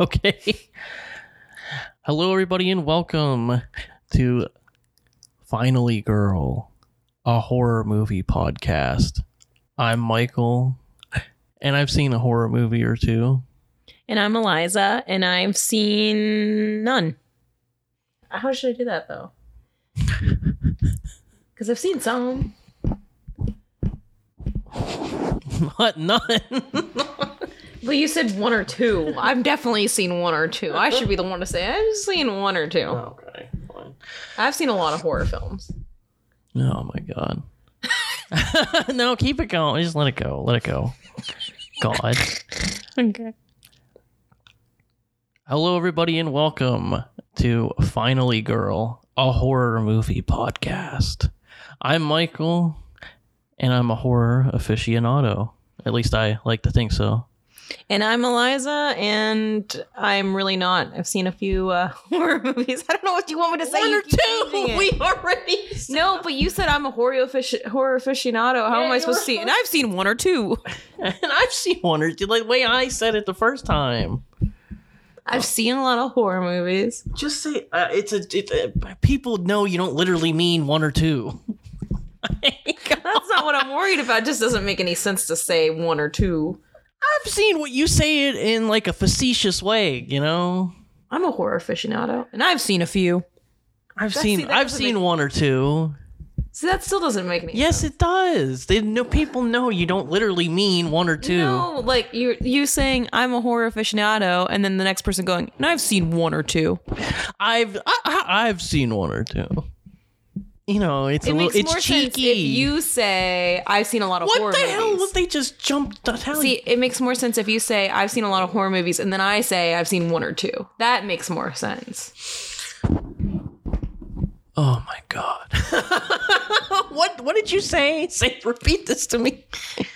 Okay. Hello, everybody, and welcome to Finally Girl, a horror movie podcast. I'm Michael, and I've seen a horror movie or two. And I'm Eliza, and I've seen none. How should I do that though? Because I've seen some. What? None. Well, you said one or two. I've definitely seen one or two. I should be the one to say I've seen one or two. okay, fine. I've seen a lot of horror films. Oh my god. no, keep it going. Just let it go. Let it go. God. Okay. Hello, everybody, and welcome to Finally Girl, a horror movie podcast. I'm Michael, and I'm a horror aficionado. At least I like to think so. And I'm Eliza, and I'm really not. I've seen a few uh, horror movies. I don't know what you want me to say. One You or two. We already. No, but you said I'm a horror, afici- horror aficionado. How Yeah, am I supposed to see? And I've seen one or two. and I've seen one or two. Like the way I said it the first time. I've seen a lot of horror movies. Just say uh, it's a. It's a. People know you don't literally mean one or two. That's not what I'm worried about. It just doesn't make any sense to say one or two. I've seen what you say it in like a facetious way. You know. I'm a horror aficionado, and I've seen a few. I've seen. see, I've seen make- one or two. So that still doesn't make any Yes, sense. it does. They know people know you don't literally mean one or two. No, like you you saying I'm a horror aficionado, and then the next person going, and I've seen one or two. I've I, I, I've seen one or two. You know, it's It a little, it's cheeky. if you say I've seen a lot of what horror movies. What the hell would they just jump to tell See, it makes more sense if you say I've seen a lot of horror movies, and then I say I've seen one or two. That makes more sense. Oh my god! what what did you say? Say repeat this to me.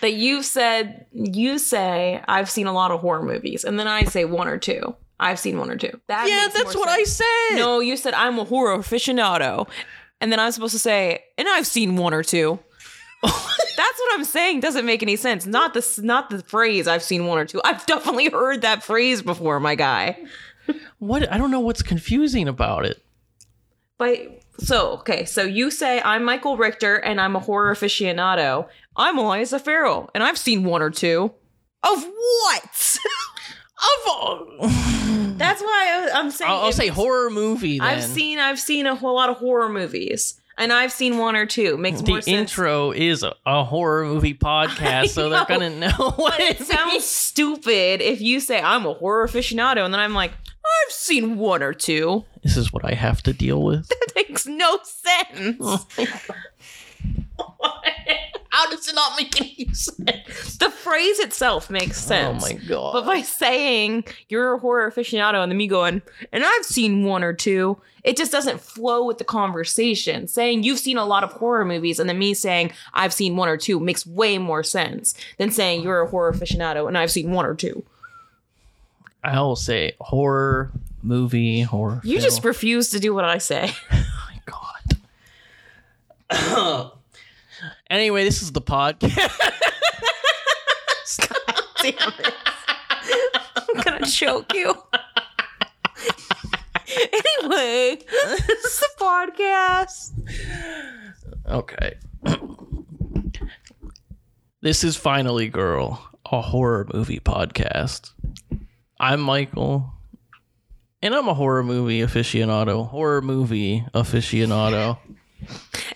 That you said you say I've seen a lot of horror movies, and then I say one or two. I've seen one or two. That Yeah, that's what I sense. said. No, you said I'm a horror aficionado, and then I'm supposed to say, and I've seen one or two. That's what I'm saying. Doesn't make any sense. Not the not the phrase I've seen one or two. I've definitely heard that phrase before, my guy. What I don't know what's confusing about it. But so okay, so you say I'm Michael Richter and I'm a horror aficionado. I'm Eliza Farrell and I've seen one or two. Of what? Of That's why I, I'm saying. I'll, I'll say horror movie. Then. I've seen I've seen a whole lot of horror movies, and I've seen one or two. Makes the more sense. intro is a, a horror movie podcast, so they're gonna know what But it sounds stupid if you say I'm a horror aficionado, and then I'm like, I've seen one or two. This is what I have to deal with. That makes no sense. How does it not make any sense? the phrase itself makes oh sense. Oh my god! But by saying you're a horror aficionado and then me going, and I've seen one or two, it just doesn't flow with the conversation. Saying you've seen a lot of horror movies and then me saying I've seen one or two makes way more sense than saying you're a horror aficionado and I've seen one or two. I'll say horror movie, horror. You film. just refuse to do what I say. Oh my god. anyway, this is the podcast. Damn it. I'm gonna choke you. anyway, this is the podcast. Okay. this is finally girl, a horror movie podcast. I'm Michael, and I'm a horror movie aficionado. Horror movie aficionado.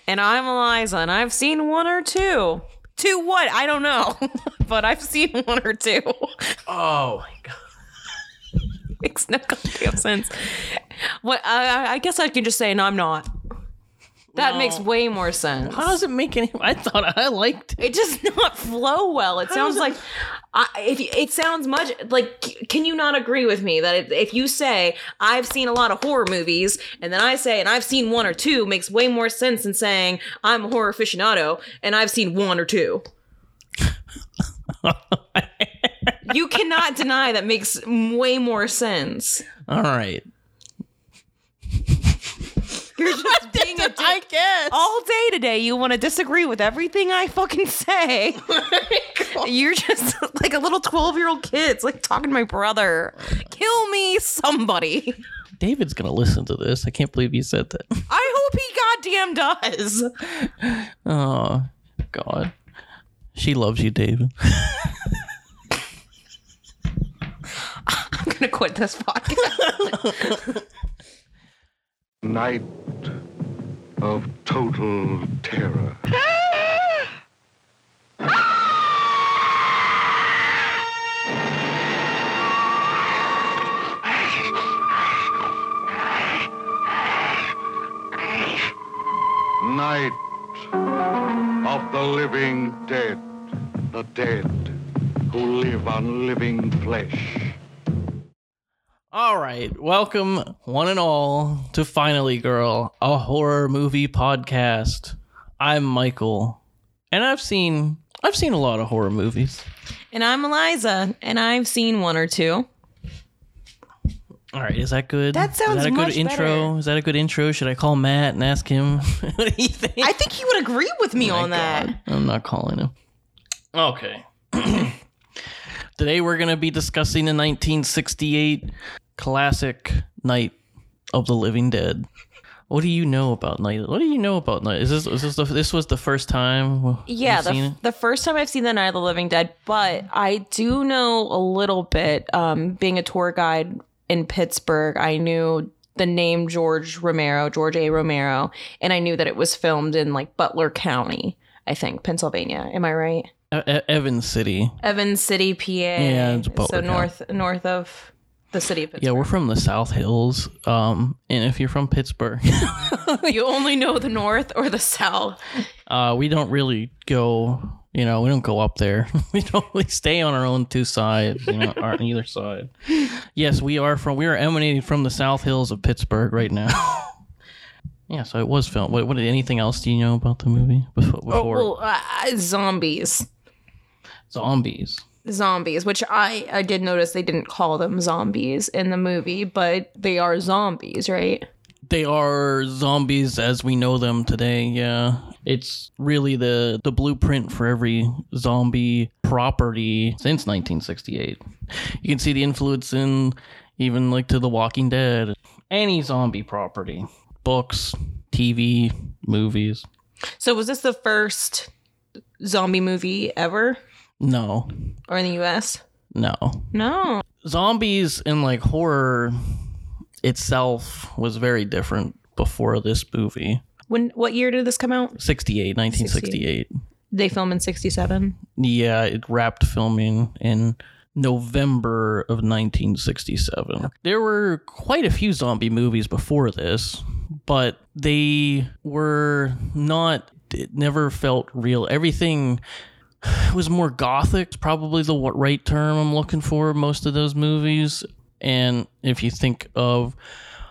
And I'm Eliza, and I've seen one or two. Two what? I don't know. but I've seen one or two. Oh my god. Makes no goddamn sense. What I, I guess I can just say, no, I'm not. That makes way more sense. How does it make any? I thought I liked it. It does not flow well. It sounds it- like I, if you- it sounds much like. Can you not agree with me that if you say I've seen a lot of horror movies and then I say and I've seen one or two makes way more sense than saying I'm a horror aficionado and I've seen one or two. you cannot deny that makes way more sense. All right. You're just being a dick. I guess. all day today you want to disagree with everything I fucking say. You're just like a little 12 year old kid. It's like talking to my brother. Kill me, somebody. David's gonna listen to this. I can't believe you said that. I hope he goddamn does. Oh God. She loves you, David. I'm gonna quit this podcast. Night of total terror. Night of the living dead. The dead who live on living flesh. All right, welcome one and all to Finally Girl, a horror movie podcast. I'm Michael, and I've seen I've seen a lot of horror movies. and I'm Eliza, and I've seen one or two. All right, is that good? That sounds is that a much good intro? better. Is that a good intro? Should I call Matt and ask him what do you think? I think he would agree with me Oh my on that. God. I'm not calling him. Okay. Today we're going to be discussing the 1968 classic Night of the Living Dead. What do you know about Night? What do you know about Night? Is this is this the, this was the first time? Yeah, you've seen the, the first time I've seen the Night of the Living Dead, but I do know a little bit. Um, being a tour guide in Pittsburgh, I knew the name George Romero, George A. Romero, and I knew that it was filmed in like Butler County, I think, Pennsylvania. Am I right? E- E- Evans City. Evans City, PA. Yeah, so County. north north of the city of Pittsburgh. Yeah, we're from the South Hills. Um, and if you're from Pittsburgh, you only know the north or the south. uh, we don't really go. You know, we don't go up there. we don't. We stay on our own two sides. You know, on either side. Yes, we are from. We are emanating from the South Hills of Pittsburgh right now. yeah, so it was filmed. What? What? Anything else do you know about the movie before? Oh, well, uh, zombies. Zombies? zombies, which I I did notice they didn't call them zombies in the movie, but they are zombies, right? They are zombies as we know them today. Yeah, it's really the the blueprint for every zombie property since 1968. You can see the influence in even like to The Walking Dead, any zombie property, books, TV, movies. So was this the first zombie movie ever No, or in the US? no. No. Zombies and like horror itself was very different before this movie. When what year did this come out? 68, 1968. They film in 67. Yeah, it wrapped filming in November of 1967. There were quite a few zombie movies before this, but they were not, it never felt real. Everything was more gothic, probably the right term I'm looking for, most of those movies. And if you think of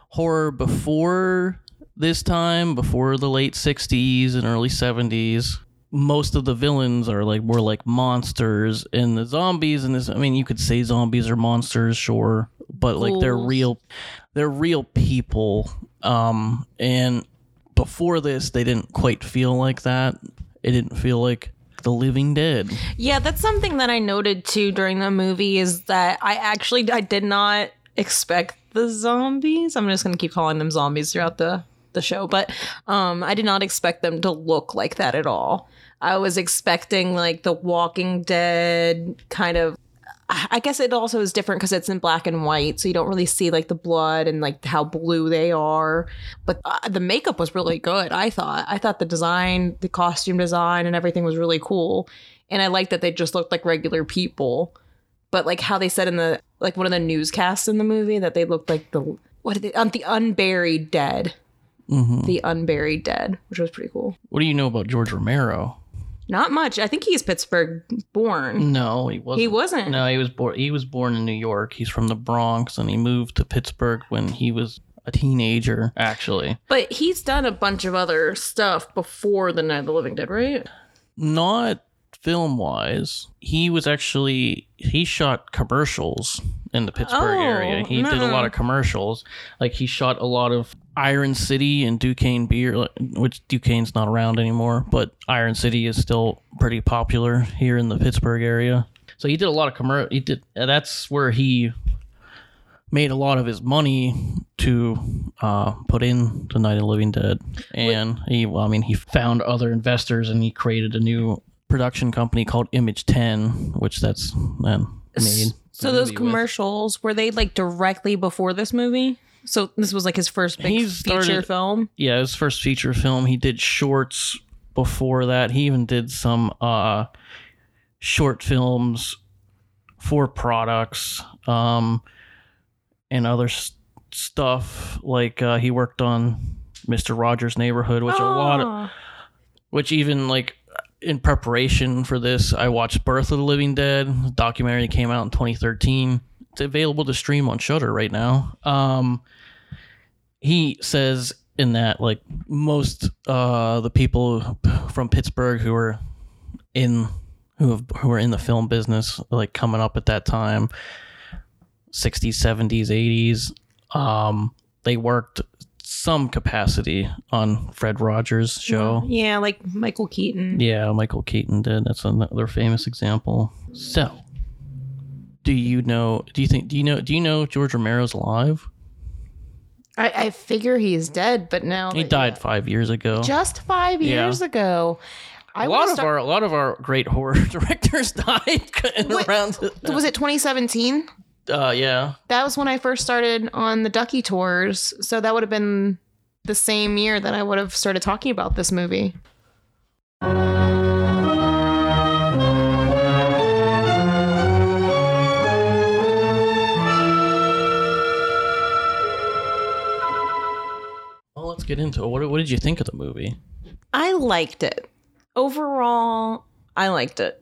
horror before this time, before the late 60s and early 70s, most of the villains are like more like monsters and the zombies and this I mean you could say zombies are monsters sure but like they're real they're real people. Um and before this they didn't quite feel like that. It didn't feel like the living dead Yeah, that's something that I noted too during the movie is that I actually I did not expect the zombies. I'm just going to keep calling them zombies throughout the the show, but um I did not expect them to look like that at all. I was expecting like the Walking Dead kind of I guess it also is different because it's in black and white, so you don't really see like the blood and like how blue they are. But uh, the makeup was really good. I thought. I thought the design, the costume design, and everything was really cool. And I liked that they just looked like regular people. But like how they said in the like one of the newscasts in the movie that they looked like the what did they um, the unburied dead, hmm the unburied dead, which was pretty cool. what do you know about george romero Not much. I think he's Pittsburgh born. no he wasn't He wasn't. no he was born he was born in new york he's from the bronx and he moved to pittsburgh when he was a teenager actually But he's done a bunch of other stuff before the Night of the Living Dead, right? not film wise he was actually he shot commercials in the pittsburgh Oh, area he did a lot of mm-hmm. commercials like he shot a lot of Iron City and Duquesne beer, uh, which Duquesne's not around anymore, but Iron City is still pretty popular here in the Pittsburgh area. So he did a lot of commercial. He did. Uh, that's where he made a lot of his money to uh, put in the Night of the Living Dead, and he. Well, I mean, he found other investors and he created a new production company called Image Ten, which that's uh, then made. So those movie with. commercials were they like directly before this movie? So this was like his first big feature started- film. yeah, his first feature film. He did shorts before that. He even did some uh short films for products um and other s- stuff like uh he worked on Mr. Rogers' Neighborhood, which a lot of Ah. which even like in preparation for this, I watched Birth of the Living Dead the documentary that came out in 2013. It's available to stream on Shudder right now. Um, he says in that like most uh the people from Pittsburgh who are in who have who are in the film business like coming up at that time 60s 70s 80s um they worked some capacity on Fred Rogers show Yeah, like Michael Keaton. yeah, Michael Keaton did. That's another famous example. So, do you know? Do you think? Do you know? Do you know George Romero's alive? I, I figure he's dead, but now He that- died five years ago. just five Yeah. years ago. I a lot of our a lot of our great horror directors died in Wait, around. was it 2017? Uh, yeah. That was when I first started on the Ducky tours. So that would have been the same year that I would have started talking about this movie. Get into it. What, what did you think of the movie? I liked it. Overall, I liked it.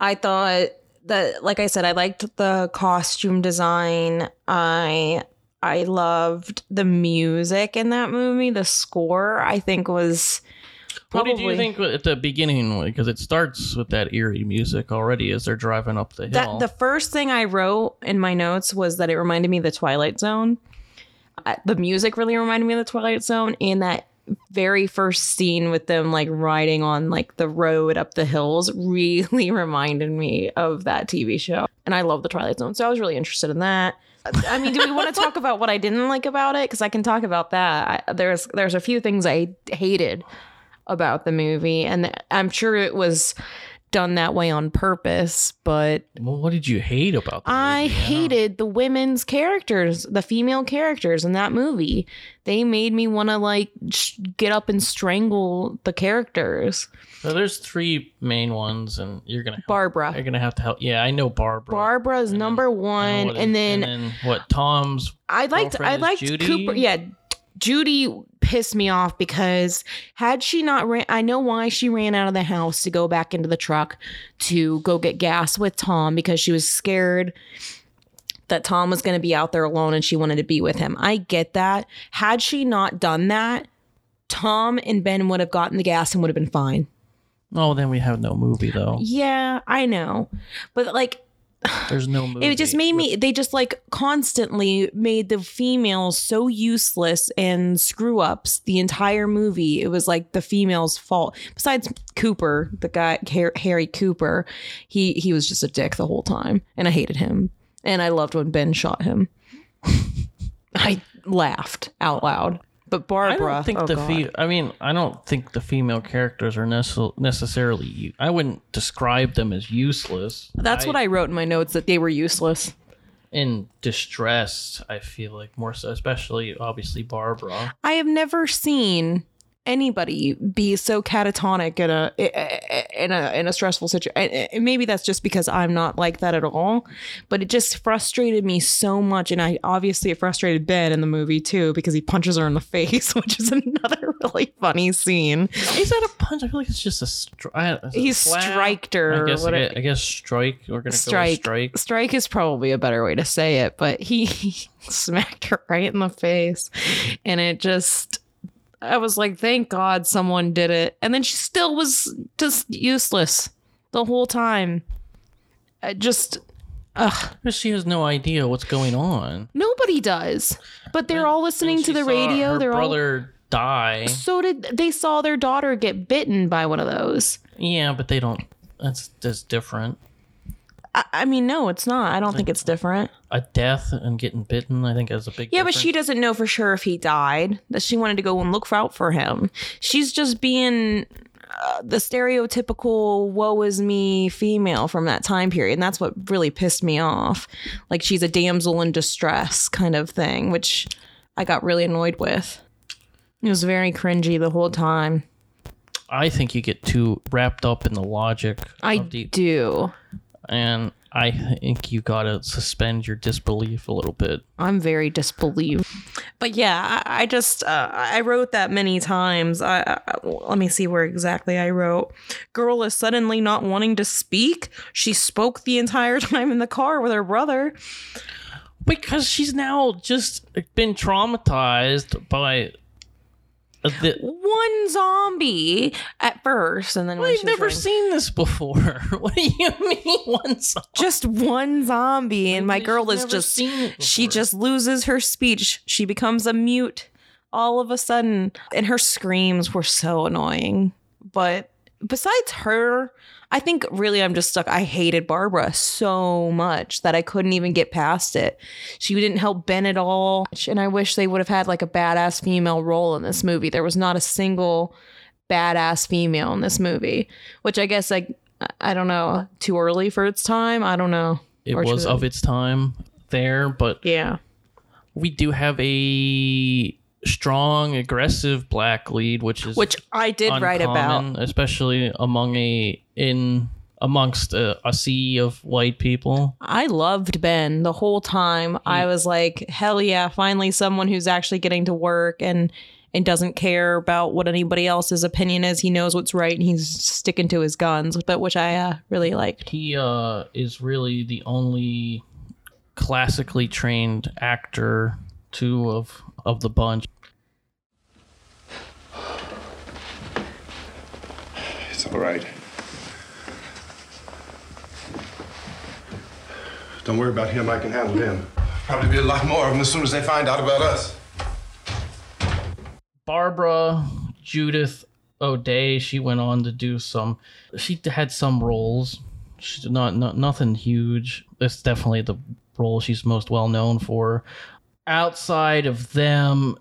I thought that like I said, I liked the costume design. I I loved the music in that movie. The score I think was What probably did you think at the beginning? Because it starts with that eerie music already as they're driving up the hill. that the first thing I wrote in my notes was that it reminded me of the Twilight Zone. The music really reminded me of the Twilight Zone, and that very first scene with them like riding on like the road up the hills really reminded me of that TV show. And I love the Twilight Zone, so I was really interested in that. I mean, do we want to talk about what I didn't like about it? Because I can talk about that. I, there's there's a few things I hated about the movie, and I'm sure it was done that way on purpose, but well, what did you hate about? The I movie? hated the women's characters, the female characters in that movie. They made me want to like sh- get up and strangle the characters. So there's three main ones, and you're gonna help, Barbara. You're gonna have to help. Yeah, I know Barbara. Barbara's And number one, and is- then, and then what? Tom's I liked I liked Judy? Cooper. Yeah, Judy pissed me off because had she not ran, I know why she ran out of the house to go back into the truck to go get gas with Tom because she was scared that Tom was going to be out there alone and she wanted to be with him. I get that. Had she not done that, Tom and Ben would have gotten the gas and would have been fine. Oh, then we have no movie though. Yeah, I know. But like There's no movie. it just made me they just like constantly made the females so useless and screw ups the entire movie. It was like the female's fault. Besides cooper the guy harry cooper he he was just a dick the whole time and i hated him and i loved when ben shot him. I laughed out loud but Barbara, I don't think oh the fe- I mean, I don't think the female characters are necess- necessarily. u- I wouldn't describe them as useless. that's what i wrote in my notes that they were useless in distress. I feel like more so, especially obviously Barbara. I have never seen anybody be so catatonic in a in a in a stressful situation. Maybe that's just because I'm not like that at all, but it just frustrated me so much and I obviously it frustrated Ben in the movie too because he punches her in the face, which is another really funny scene. Is that a punch? I feel like it's just a strike. He striked her. I guess, I guess, I guess strike. We're gonna strike. go strike. Strike is probably a better way to say it, but he, he smacked her right in the face. And it just, I was like, thank God someone did it. And then she still was just useless the whole time. I just, Ugh, she has no idea what's going on. nobody does. But they're all listening to the radio. Her they're all brother die. so did they saw their daughter get bitten by one of those. Yeah, but they don't. That's that's different. I, I mean, no, it's not. I don't think it's different. A death and getting bitten, I think, is a big. Yeah, but difference. she doesn't know for sure if he died. That she wanted to go and look out for him. She's just being uh, the stereotypical "woe is me" female from that time period, and that's what really pissed me off. Like she's a damsel in distress kind of thing, which I got really annoyed with. It was very cringy the whole time. I think you get too wrapped up in the logic I of the, do. And I think you gotta suspend your disbelief a little bit. I'm very disbelieved. But yeah, I, I just uh, I wrote that many times. I, I let me see where exactly I wrote. Girl is suddenly not wanting to speak. She spoke the entire time in the car with her brother. Because she's now just been traumatized by the. One zombie at first, and then when I've never seen this before. What do you mean one song? just one zombie, and my girl is just she just loses her speech. She becomes a mute all of a sudden, and her screams were so annoying. But besides her, I think really I'm just stuck. I hated Barbara so much that I couldn't even get past it. She didn't help Ben at all, and I wish they would have had like a badass female role in this movie. There was not a single badass female in this movie, which I guess like I don't know, too early for its time. I don't know. It Or was of its time there, but Yeah. we do have a strong, aggressive black lead, which is Which I did write about. especially among a in amongst a, a sea of white people. I loved Ben the whole time. I was like, hell yeah, finally someone who's actually getting to work and and doesn't care about what anybody else's opinion is. He knows what's right and he's sticking to his guns, but which I uh, really liked. He uh, is really the only classically trained actor too of of the bunch. It's all right. Don't worry about him. I can handle him. Probably be a lot more of them as soon as they find out about us. Barbara Judith O'Dea, she went on to do some. She had some roles. She's not, not nothing huge. It's definitely the role she's most well known for. Outside of them,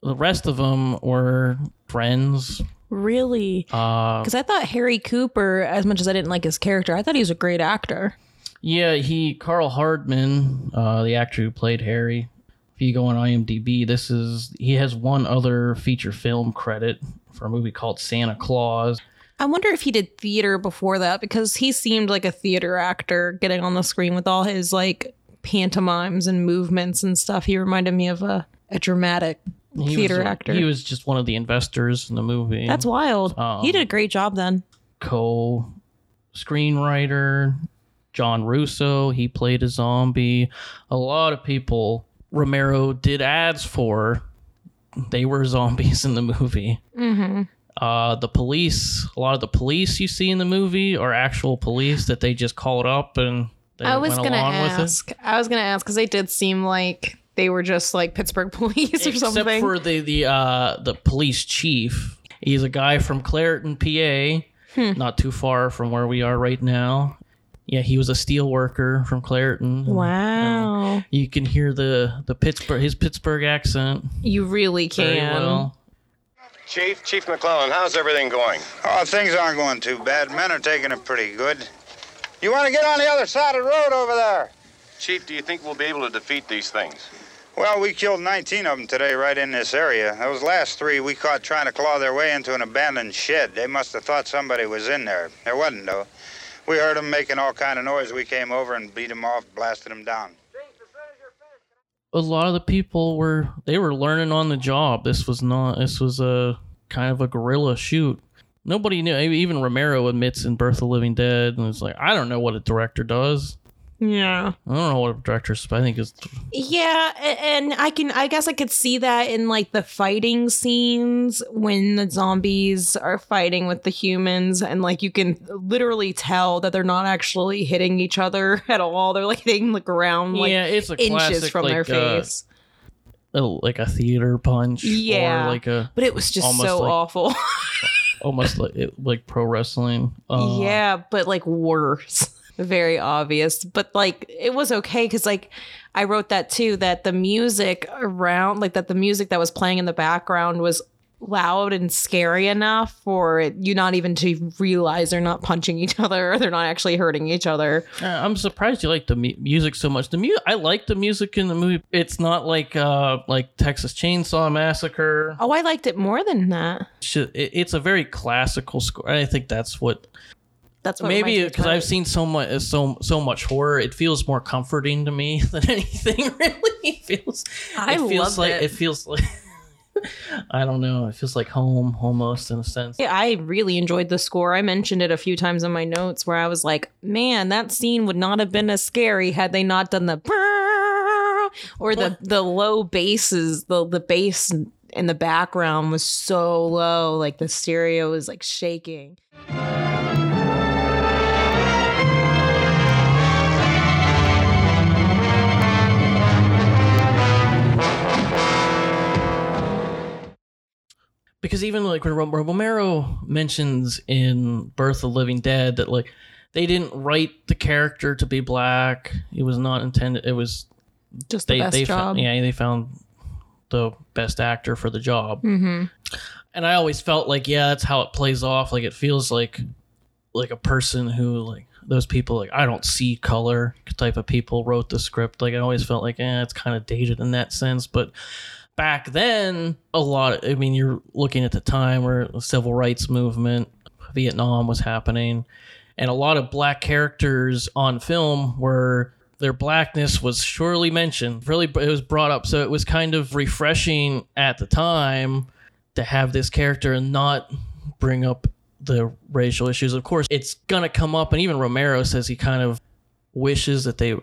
the rest of them were friends. Really? Uh, Because I thought Harry Cooper, as much as I didn't like his character, I thought he was a great actor. yeah, he Karl Hardman, uh, the actor who played Harry. If you go on IMDb, this is he has one other feature film credit for a movie called Santa Claws. I wonder if he did theater before that because he seemed like a theater actor getting on the screen with all his like pantomimes and movements and stuff. He reminded me of a, a dramatic He theater was, actor. He was just one of the investors in the movie. That's wild. Um, he did a great job then. co screenwriter John Russo. He played a zombie. A lot of people Romero did ads for. They were zombies in the movie. Mm-hmm. Uh, the police, a lot of the police you see in the movie are actual police that they just called up and they I was went gonna along with it. ask. I was gonna ask because they did seem like they were just like Pittsburgh police or something. Except for the the uh the police chief. He's a guy from Clairton, PA, Hmm. not too far from where we are right now. Yeah, he was a steel worker from Clairton. wow, You can hear the the Pittsburgh his Pittsburgh accent you really very can. well. Chief, Chief McClelland, how's everything going? Oh, things aren't going too bad. Men are taking it pretty good. You want to get on the other side of the road over there? Chief, do you think we'll be able to defeat these things? Well, we killed 19 of them today right in this area. Those last three we caught trying to claw their way into an abandoned shed. They must have thought somebody was in there. There wasn't, though. We heard them making all kind of noise. We came over and beat them off, blasted them down. A lot of the people were they were learning on the job. This was not this was a kind of a guerrilla shoot. Nobody knew. Even Romero admits in Birth of the Living Dead, and it's like I don't know what a director does. Yeah. I don't know what directors, but I think it's Yeah, and I can I guess I could see that in like the fighting scenes when the zombies are fighting with the humans and like you can literally tell that they're not actually hitting each other at all. They're like hitting the ground like yeah, it's inches classic, from their like, uh, face. a- like a theater punch, Yeah. or like a but it was just so like- awful. almost like it, like pro wrestling. Uh, yeah, but like worse. Very obvious. But like it was okay because like I wrote that too, that the music around like that the music that was playing in the background was loud and scary enough for you not even to realize they're not punching each other or they're not actually hurting each other. Uh, I'm surprised you like the mu- music so much. The mu- I like the music in the movie. It's not like uh like Texas Chainsaw Massacre. Oh, I liked it more than that. It's a very classical score. I think that's what That's what maybe reminds me of because I've seen so much uh, so so much horror. It feels more comforting to me than anything. Really, it feels. I it feels like it. it feels like. I don't know. It feels like home almost in a sense. Yeah, I really enjoyed the score. I mentioned it a few times in my notes where I was like, man, that scene would not have been as scary had they not done the or the the low basses, the the bass in the background was so low, like the stereo was like shaking. Because even like when Rom- Romero mentions in Birth of the Living Dead that like they didn't write the character to be black. It was not intended. It was Just the they best they job. found yeah they found the best actor for the job. hmm And I always felt like yeah that's how it plays off. Like it feels like like a person who like those people like I don't see color type of people wrote the script. Like I always felt like eh, it's kind of dated in that sense, but back then a lot i mean you're looking at the time where the civil rights movement vietnam was happening and a lot of black characters on film were their blackness was surely mentioned really it was brought up. So it was kind of refreshing at the time to have this character and not bring up the racial issues. Of course it's gonna come up and even romero says he kind of wishes that they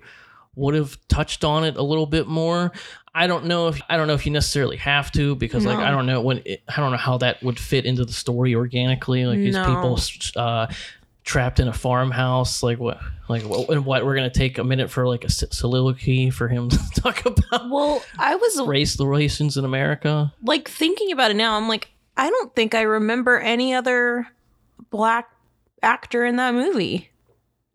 would have touched on it a little bit more. I don't know if I don't know if you necessarily have to because like I don't know when it, I don't know how that would fit into the story organically. Like these No. people uh, trapped in a farmhouse. Like what? Like what? And what? We're gonna take a minute for like a soliloquy for him to talk about Well, I was race relations in America. like thinking about it now. I'm like, I don't think I remember any other black actor in that movie.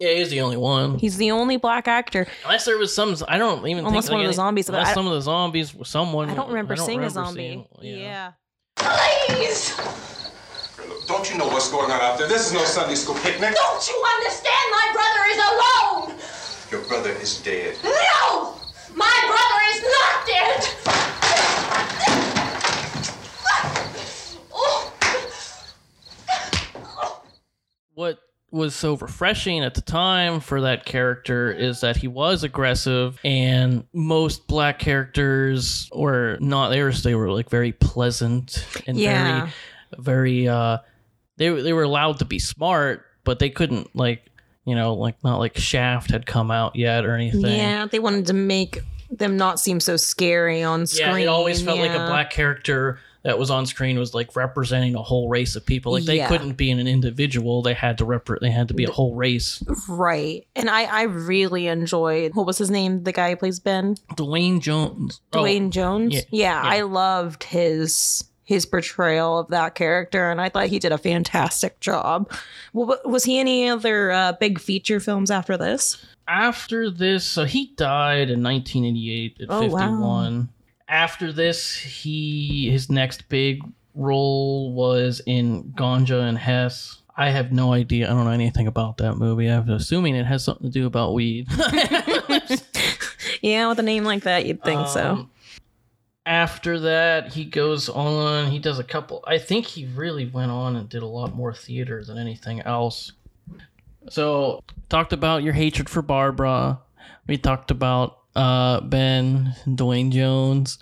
Yeah, he's the only one. He's the only black actor. Unless there was some, I don't even Almost think one of like the zombies, Unless I- some of the zombies were someone. I don't remember seeing a zombie. seeing- yeah. Please! Don't you know what's going on out there? This is no Sunday school picnic. Don't you understand? My brother is alone! Your brother is dead. No! My brother is not dead! Oh. what was so refreshing at the time for that character is that he was aggressive and most black characters were not they were they were like very pleasant and Yeah. very very uh they they were allowed to be smart but they couldn't like you know like not like Shaft had come out yet or anything Yeah, they wanted to make them not seem so scary on screen. yeah, it always felt like a black character that was on screen was like representing a whole race of people. Like they Yeah. couldn't be an individual; they had to rep. They had to be a whole race. right. And I, I really enjoyed what was his name? The guy who plays Ben, Duane Jones. Oh, Duane Jones. yeah, Yeah, yeah. I loved his his portrayal of that character, and I thought he did a fantastic job. Well, was he any other uh, big feature films after this? after this, so he died in 1988 at Oh, wow. 51. After this, he his next big role was in Ganja and Hess. I have no idea. I don't know anything about that movie. I'm assuming it has something to do about weed. Yeah, with a name like that, you'd think so. Um, After that, he goes on. He does a couple. I think he really went on and did a lot more theater than anything else. So, talked about your hatred for Barbara. We talked about uh, Ben, Duane Jones.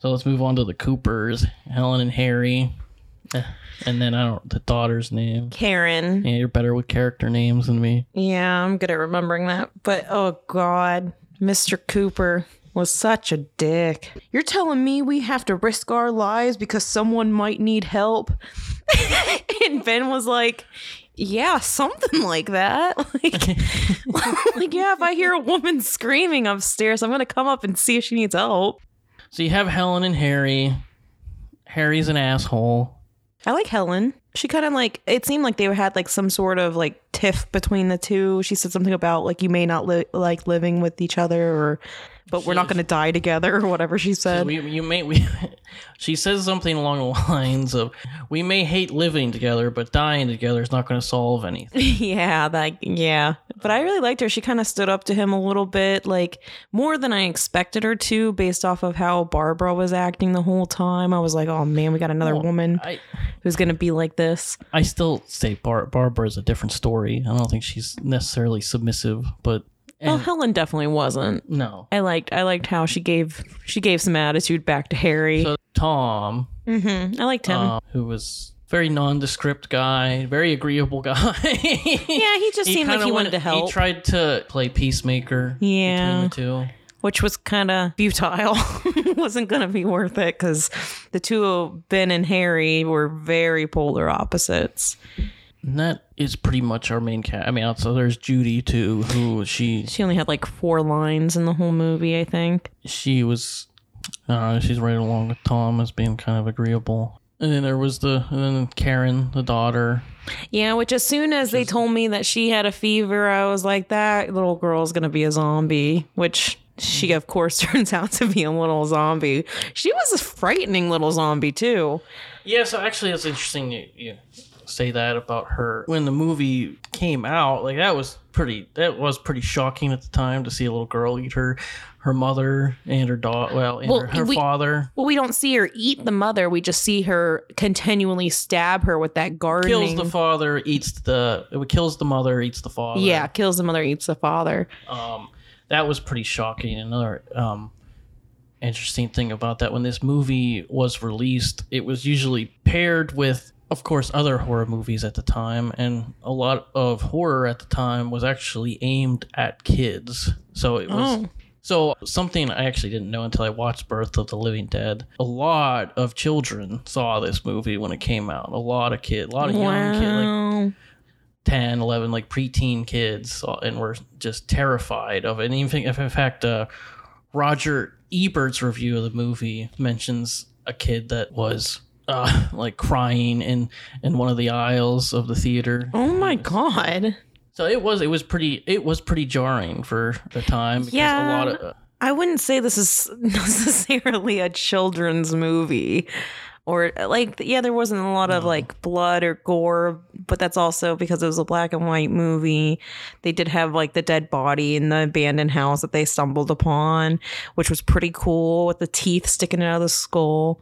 So let's move on to the Coopers, Helen and Harry. And then I don't the daughter's name. Karen. Yeah, you're better with character names than me. Yeah, I'm good at remembering that. But oh god, Mr. Cooper was such a dick. You're telling me we have to risk our lives because someone might need help? and Ben was like, yeah, something like that. Like, like, yeah, if I hear a woman screaming upstairs, I'm gonna come up and see if she needs help. So you have Helen and Harry. Harry's an asshole. I like Helen. She kind of like it seemed like they had like some sort of like tiff between the two. She said something about like you may not li- like living with each other or but we're not going to die together or whatever she said. We, you may we. she says something along the lines of, "We may hate living together, but dying together is not going to solve anything." yeah, that yeah. But I really liked her. She kind of stood up to him a little bit, like more than I expected her to, based off of how Barbara was acting the whole time. I was like, oh man, we got another Well, woman I who's going to be like this. I still say Bar- Barbara is a different story. I don't think she's necessarily submissive, but Well, and- Helen definitely wasn't. no. I liked I liked how she gave she gave some attitude back to Harry. So Tom, hmm I liked him. uh, who was very nondescript guy, very agreeable guy. yeah, he just seemed like he wanted to help. He tried to play peacemaker Yeah. between the two. which was kind of futile. Wasn't going to be worth it because the two Ben and Harry were very polar opposites. And that is pretty much our main cat. I mean, also there's Judy too, who she She only had like four lines in the whole movie, I think. she was, uh, she's right along with Tom as being kind of agreeable. And then there was the and then Karen, the daughter. Yeah, which as soon as they told me that she had a fever, I was like, that little girl's to be a zombie, which she, of course, turns out to be a little zombie. She was a frightening little zombie, too. Yeah, so actually, it's interesting you, you say that about her. When the movie came out, like that was pretty. That was pretty shocking at the time to see a little girl eat her, her mother and her daughter. Well, and Well, her, her we- father Well, we don't see her eat the mother. We just see her continually stab her with that gardening. kills the father, eats the. It kills the mother, eats the father. Yeah, kills the mother, eats the father. um, that was pretty shocking. Another um, interesting thing about that when this movie was released, it was usually paired with, of course, other horror movies at the time, and a lot of horror at the time was actually aimed at kids. So it was. Oh. So something I actually didn't know until I watched Birth of the Living Dead. A lot of children saw this movie when it came out. A lot of kids, a lot of young kids, like Wow. 10 11 like preteen kids saw- and were just terrified of it and even if in fact uh, roger ebert's review of the movie mentions a kid that was uh, like crying in in one of the aisles of the theater oh my god. so it was it was pretty it was pretty jarring for the time because Yeah. a lot of uh, I wouldn't say this is necessarily a children's movie. Or like yeah, there wasn't a lot of like blood or gore, but that's also because it was a black and white movie. They did have like the dead body in the abandoned house that they stumbled upon, which was pretty cool with the teeth sticking out of the skull.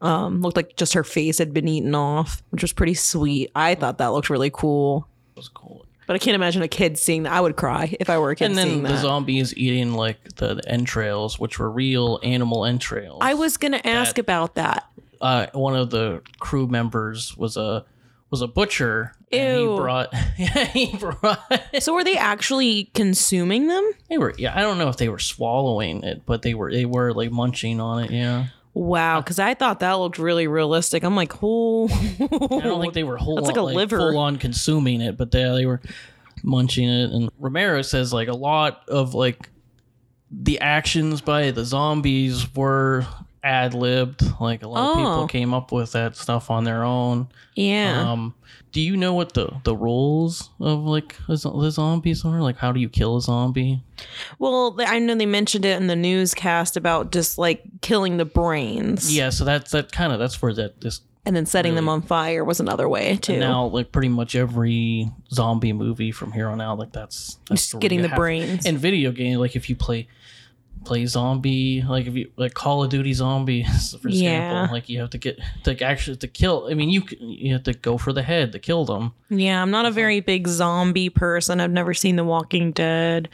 Um, looked like just her face had been eaten off, which was pretty sweet. I thought that looked really cool. It was cool But I can't imagine a kid seeing that. I would cry if I were a kid and seeing then the that. zombies eating like the, the entrails which were real animal entrails I was gonna ask about that. uh, one of the crew members was a was a butcher. And he brought yeah he brought So were they actually consuming them? they were yeah I don't know if they were swallowing it but they were they were like munching on it yeah Wow, because I thought that looked really realistic. I'm like, oh, I don't think they were whole That's like a liver. full on consuming it but they they were munching it and Romero says like a lot of like the actions by the zombies were ad libbed like a lot of Oh. people came up with that stuff on their own yeah. Um, do you know what the the rules of like the zombies are? Like, how do you kill a zombie? well, I know they mentioned it in the newscast about just like killing the brains. Yeah, so that's that kind of that's where that this and then setting them on fire was another way too. now like pretty much every zombie movie from here on out like that's, that's Just where getting the have- brains. And video game like if you play play zombie like if you like Call of Duty zombies for Yeah. example like you have to get to actually to kill. I mean you you have to go for the head to kill them. yeah, I'm not a uh-huh. very big zombie person. I've never seen The Walking Dead.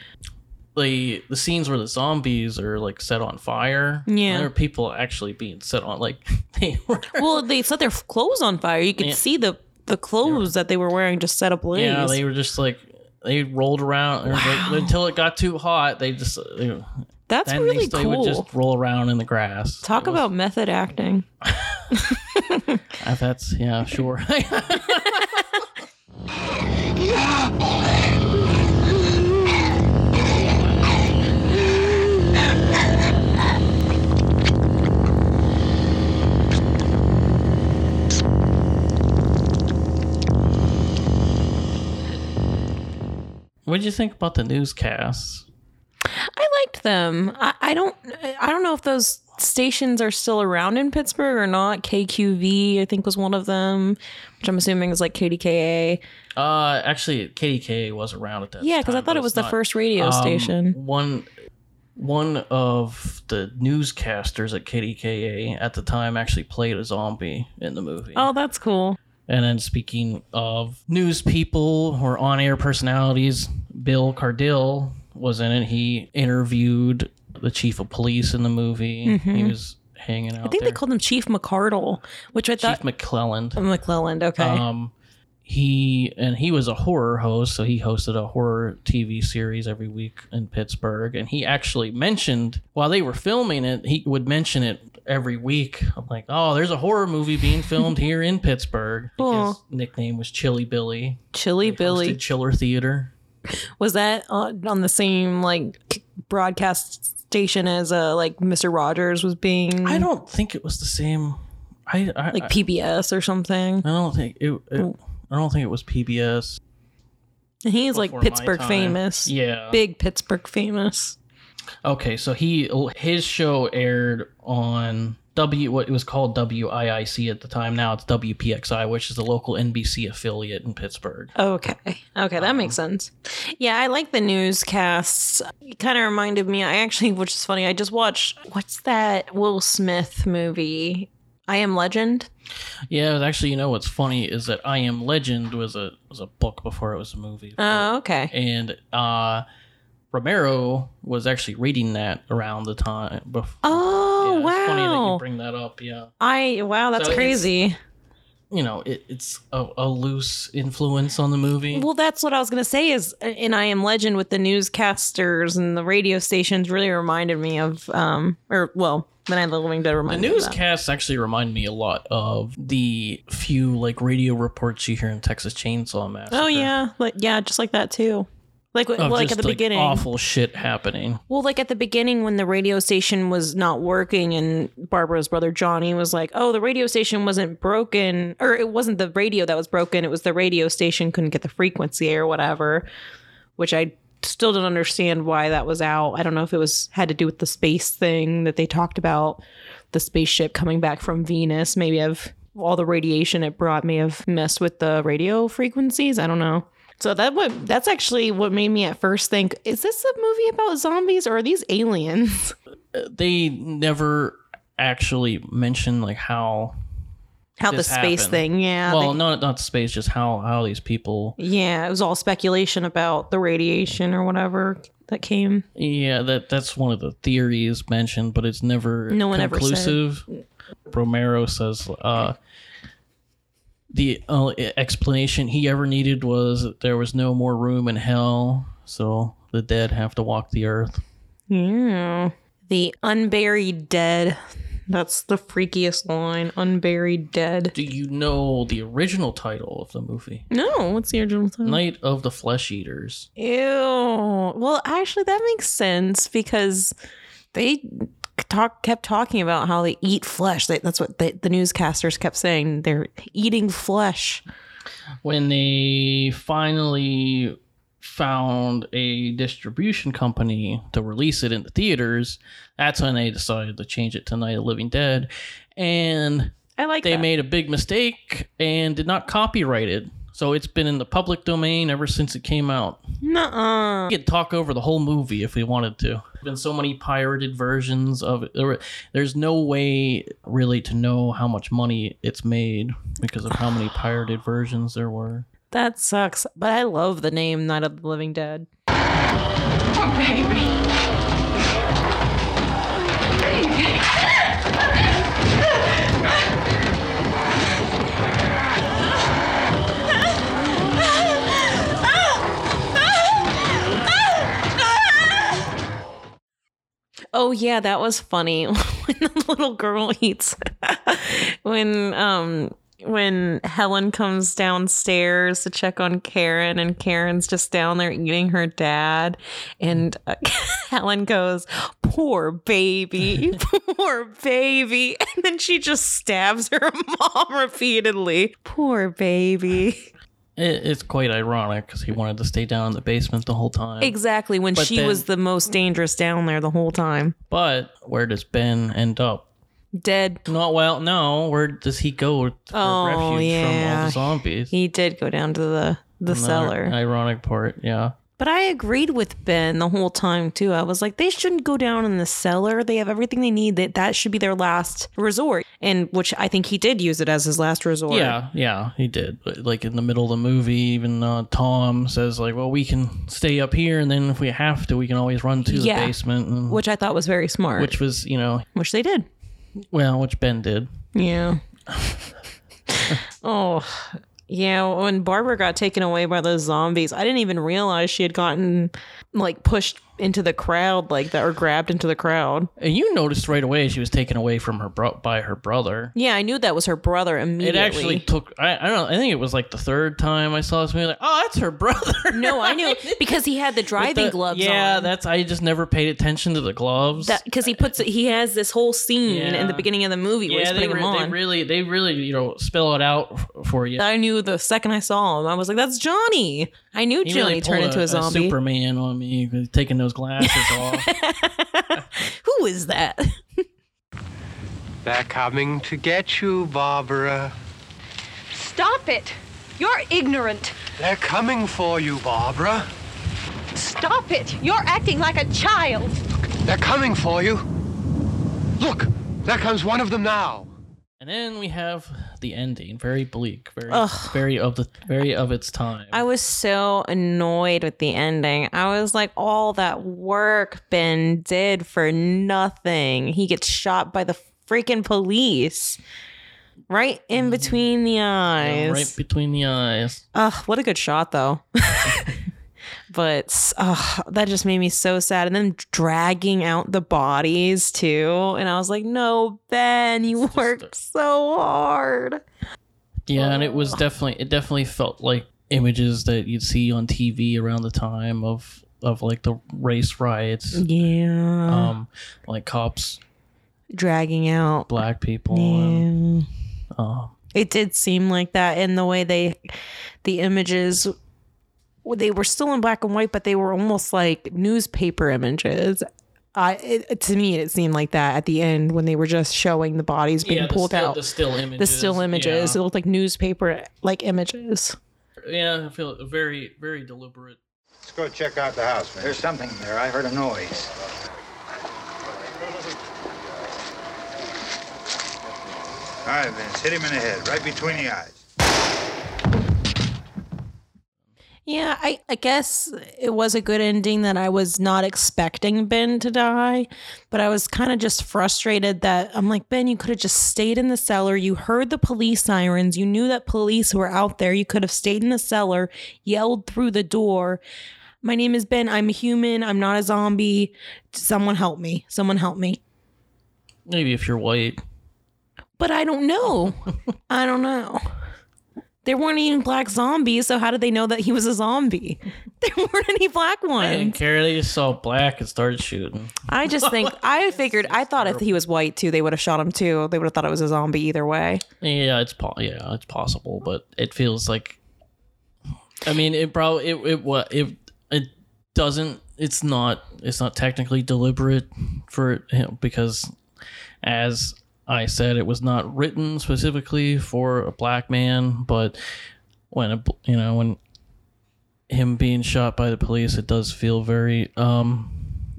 the the scenes where the zombies are like set on fire. Yeah. there are people actually being set on like they were. Well, they set their clothes on fire. You could Yeah. see the the clothes that they were wearing just set ablaze. Yeah, they were just like they rolled around they- until it got too hot. They just uh, they, That's then really they, cool. would just roll around in the grass. Talk It was- about method acting. uh, that's yeah, sure. what did you think about the newscasts? I liked them. I, I don't. I don't know if those stations are still around in Pittsburgh or not. KQV, I think, was one of them, which I'm assuming is like KDKA. Uh, actually, KDK was around at that. Yeah, because I thought it was the not. first radio Um, station. One one of the newscasters at KDKA at the time actually played a zombie in the movie. Oh, that's cool. And then speaking of news people or on-air personalities, Bill Cardille was in it. He interviewed the chief of police in the movie. He was hanging out Mm-hmm. I think there. they called him Chief McCardle, which I Chief thought Chief McClelland. McClelland. Okay. Um, he and he was a horror host, so he hosted a horror TV series every week in Pittsburgh. And he actually mentioned while they were filming it, he would mention it every week. I'm like, oh, there's a horror movie being filmed here in Pittsburgh. Cool. His nickname was Chilly Billy. Chili He Billy. Chiller Theater. Was that on, on the same like broadcast station as uh like Mr. Rogers was being I don't think it was the same. I I, like PBS or something? I don't think it. it I don't think it was PBS. And he's like Pittsburgh famous. Yeah. Big Pittsburgh famous. Okay, so he his show aired on W what it was called WIIC at the time. Now it's WPXI, which is the local NBC affiliate in Pittsburgh. Okay. Okay, that makes Um, sense. Yeah, I like the newscasts. It kind of reminded me, I actually, which is funny, I just watched, what's that Will Smith movie? I Am Legend? Yeah, actually, you know what's funny is that I Am Legend was a was a book before it was a movie. Oh, okay. and uh Romero was actually reading that around the time before. Oh, yeah, It's funny that you wow. bring that up. Yeah, I, wow, that's So crazy. you know, it, it's a, a loose influence on the movie. Well, that's what I was going to say is uh, in I Am Legend with the newscasters and the radio stations really reminded me of, um, or, well, then I the Living Dead The reminded me of newscasts actually remind me a lot of the few like radio reports you hear in Texas Chainsaw Massacre. Oh, yeah. Like, yeah, just like that too. Like, like at the beginning. awful shit happening. Well, like at the beginning when the radio station was not working and Barbara's brother Johnny was like, "Oh, the radio station wasn't broken or it wasn't the radio that was broken, it was the radio station couldn't get the frequency or whatever." Which I still don't understand why that was out. I don't know if it was had to do with the space thing that they talked about, the spaceship coming back from Venus, maybe of all the radiation it brought may have messed with the radio frequencies. I don't know. So that what that's actually what made me at first think, is this a movie about zombies or are these aliens? They never actually mention like how. How the space happened. thing, yeah. well, they- not not space, just how how these people. yeah, it was all speculation about the radiation or whatever that came. Yeah, that that's one of the theories mentioned, but it's never No one ever said. conclusive. Romero says uh, the uh, explanation he ever needed was that there was no more room in hell, so the dead have to walk the earth. Yeah. The unburied dead. That's the freakiest line. Unburied dead. Do you know the original title of the movie? No, what's the original title? Night of the Flesh Eaters. Ew. Well, actually, that makes sense because they talk kept talking about how they eat flesh. They, that's what the, the newscasters kept saying. They're eating flesh. When they finally found a distribution company to release it in the theaters, that's when they decided to change it to Night of Living Dead. And I like they that. made a big mistake and did not copyright it. So it's been in the public domain ever since it came out. Nuh-uh. We could talk over the whole movie if we wanted to. Been so many pirated versions of it. There were- There's no way really to know how much money it's made because of how many pirated versions there were. That sucks. But I love the name Night of the Living Dead. Oh yeah, that was funny when the little girl eats when um when Helen comes downstairs to check on Karen and Karen's just down there eating her dad and uh, Helen goes, "Poor baby. Poor baby." And then she just stabs her mom repeatedly. Poor baby. It, it's quite ironic because he wanted to stay down in the basement the whole time. Exactly when But she then- was the most dangerous down there the whole time. But where does Ben end up? Dead. Not well. No. Where does he go for Oh, refuge from all the zombies? He did go down to the the Another cellar. Ironic part. Yeah. But I agreed with Ben the whole time too. I was like, they shouldn't go down in the cellar. They have everything they need. That that should be their last resort. And which I think he did use it as his last resort. Yeah, yeah, he did. But, Like in the middle of the movie, even uh, Tom says like, "Well, we can stay up here, and then if we have to, we can always run to the Yeah. basement." And, Which I thought was very smart. which was, you know, which they did. well, which Ben did. Yeah. oh. Yeah, when Barbara got taken away by those zombies, I didn't even realize she had gotten like pushed into the crowd like that or grabbed into the crowd. And you noticed right away she was taken away from her bro- by her brother. Yeah, I knew that was her brother immediately. It actually took. I, I don't. know, I think it was like the third time I saw this movie. Like, oh, that's her brother. No, I knew because he had the driving The- gloves Yeah, on. that's. I just never paid attention to the gloves. because he puts he has this whole scene in the beginning of the movie where yeah, he's they, putting re- them they on. really, they really, you know, spell it out for you. I knew the second I saw him, I was like, "That's Johnny." I knew He Johnny really turned pulled into a, zombie. Superman on me, taking those glasses off. Who is that? They're coming to get you, Barbara. Stop it! You're ignorant. They're coming for you, Barbara. Stop it! You're acting like a child. They're coming for you. Look, there comes one of them now. And then we have the ending, very bleak, very, Ugh. very of the, very of its time. I was so annoyed with the ending. I was like, all that work Ben did for nothing. He gets shot by the freaking police right in between the eyes. Mm-hmm. right between the eyes. Ugh, what a good shot though. but ugh, that just made me so sad. And then dragging out the bodies too. And I was like, no, Ben, you worked so hard. Yeah, and it was definitely, it definitely felt like images that you'd see on TV around the time of, of like the race riots. Yeah. Um, like cops, dragging out. black people. And, Yeah. um, It did seem like that in the way they, the images, they were still in black and white, but they were almost like newspaper images. I it, to me, it seemed like that at the end when they were just showing the bodies being yeah, the pulled still, out. the still images. the still images. It looked like newspaper like images. Yeah, yeah I feel very, very deliberate. Let's go check out the house, man. There's something there. I heard a noise. All right, Vince, hit him in the head, right between the eyes. Yeah, I, I guess it was a good ending that I was not expecting Ben to die, but I was kind of just frustrated that I'm like, Ben, you could have just stayed in the cellar. You heard the police sirens. You knew that police were out there. You could have stayed in the cellar, yelled through the door. My name is Ben. I'm a human. I'm not a zombie. Someone help me. Someone help me. Maybe if you're white. But I don't know. I don't know. There weren't any black zombies, so how did they know that he was a zombie? There weren't any black ones. care. They just saw black and started shooting. I just think I figured I thought if he was white too, they would have shot him too. They would have thought it was a zombie either way. Yeah, it's po- yeah, it's possible, but it feels like. I mean, it probably it it what it it doesn't. It's not. It's not technically deliberate for him because, as I said, it was not written specifically for a black man. But when a you know when him being shot by the police, it does feel very um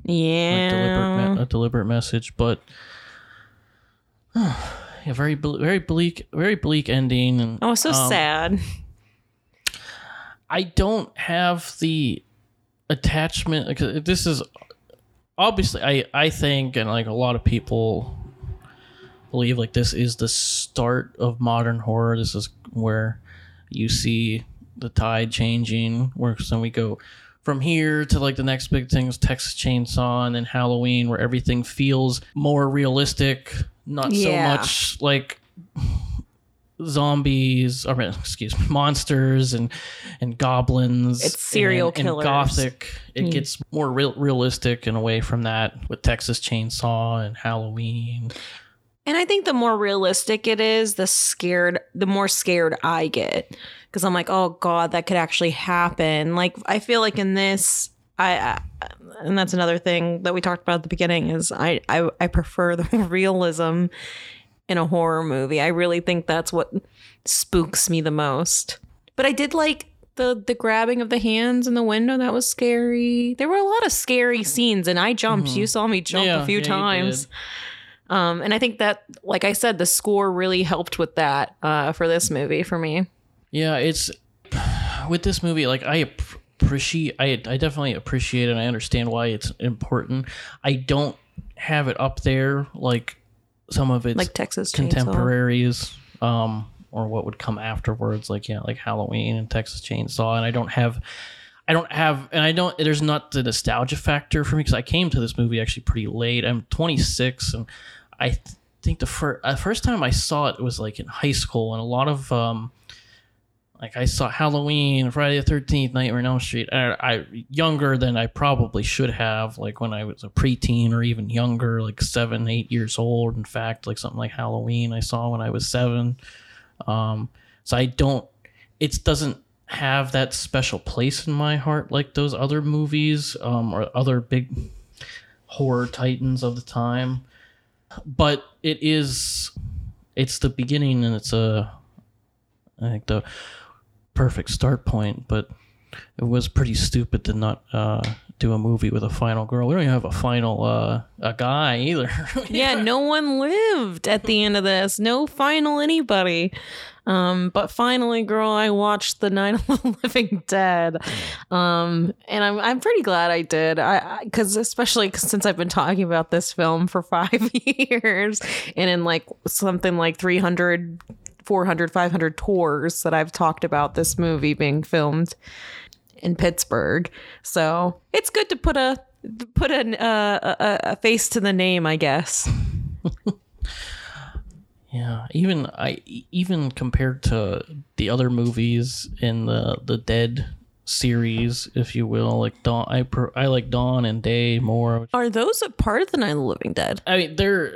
like deliberate Yeah. me- a deliberate message, but yeah, very very bleak, very bleak ending. And was so um, sad. I don't have the attachment. Like, this is obviously, I I think, and like a lot of people believe, like this is the start of modern horror. This is where you see the tide changing. Where then we go from here to like the next big things, Texas Chainsaw, and then Halloween, where everything feels more realistic, not Yeah. so much like zombies or excuse me monsters and and goblins It's serial and, and killers. gothic it Mm. gets more real, realistic and away from that with texas chainsaw and halloween And I think the more realistic it is, the scared, the more scared I get because I'm like, oh god, that could actually happen. Like I feel like in this, I, I and that's another thing that we talked about at the beginning is I I, I prefer the realism in a horror movie. I really think that's what spooks me the most. But I did like the the grabbing of the hands in the window. That was scary. There were a lot of scary scenes, and I jumped. Mm-hmm. You saw me jump Yeah, a few yeah, times. Um, and I think that, like I said, the score really helped with that uh, for this movie for me. yeah it's with this movie like i appreciate i i definitely appreciate it and i understand why it's important i don't have it up there like some of its Like Texas Chainsaw. contemporaries um or what would come afterwards like yeah like halloween and texas chainsaw and i don't have i don't have and i don't there's not the nostalgia factor for me because i came to this movie actually pretty late i'm 26 and i th- think the first uh, first time i saw it was like in high school and a lot of um like I saw Halloween, Friday the Thirteenth, Nightmare on Elm Street. I, I younger than I probably should have, like when I was a preteen or even younger, like seven, eight years old. In fact, like something like Halloween, I saw when I was seven. Um, so I don't. It doesn't have that special place in my heart like those other movies um, or other big horror titans of the time. But it is. It's the beginning, and it's a. I think the perfect start point, but it was pretty stupid to not uh, do a movie with a final girl. We don't even have a final uh, a guy either. Yeah, no one lived at the end of this. No final anybody. Um, but finally, girl, I watched the Night of the Living Dead, um, and I'm I'm pretty glad I did. I because especially since I've been talking about this film for five years, and in like something like 300, 400, 500 tours that I've talked about this movie being filmed in Pittsburgh. So it's good to put a put an, uh, a a face to the name, I guess. Yeah, even I even compared to the other movies in the the Dead series, if you will, like Dawn. I per, I like Dawn and Day more. Are those a part of the Night of the Living Dead? I mean, they're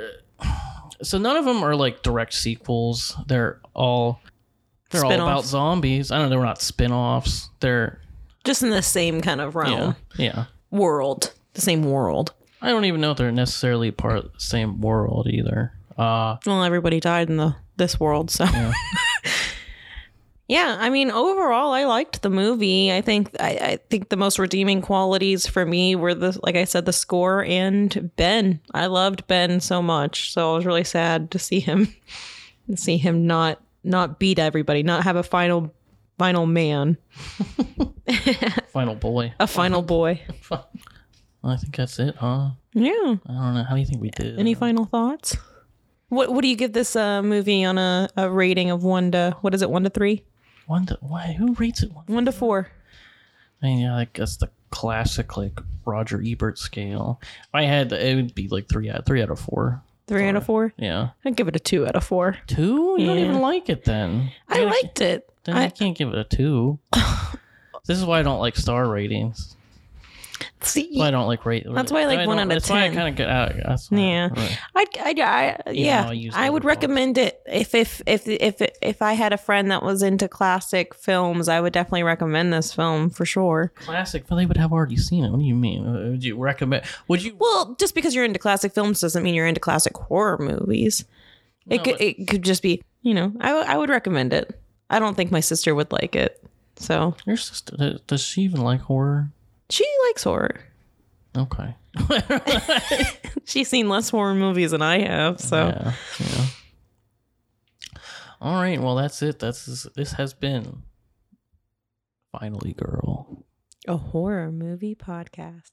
so none of them are like direct sequels. They're all they're all Spin-offs. about zombies. I don't know. They're not spin-offs. They're Just in the same kind of realm, yeah yeah. world, the same world. I don't even know if they're necessarily part of the same world either. Uh, Well, everybody died in the this world, so. Yeah. I mean, overall, I liked the movie. I think I, I think the most redeeming qualities for me were the, like I said, the score and Ben. I loved Ben so much, so I was really sad to see him, to see him not not beat everybody, not have a final final man, final boy. a final boy. I think that's it, huh? Yeah. I don't know. How do you think we did? Any final thoughts? What What do you give this uh, movie on a, a rating of one to what is it? One to three? One to why? Who rates it one? One to four. I mean, yeah, I guess the classic like Roger Ebert scale. If I had, it would be like three out three out of four. Three out of four. Yeah, I'd give it a two out of four. two. You don't even like it then. I liked it. Then I- I can't give it a two. this is why I don't like star ratings. See, That's why I don't like rate. That's why I like one out of That's why I kind of get out. That's Yeah. right. I, I, I yeah, I would recommend it if if if if if I had a friend that was into classic films, I would definitely recommend this film for sure. Classic. Well, they would have already seen it. What do you mean? Uh, Would you recommend? Would you? Well, just because you're into classic films doesn't mean you're into classic horror movies. It No, could but- it could just be you know I I would recommend it. I don't think my sister would like it, so Your sister does she even like horror? She likes horror. Okay. She's seen less horror movies than I have, so Yeah. Yeah. All right. Well, that's it. That's this has been finally, girl. A horror movie podcast.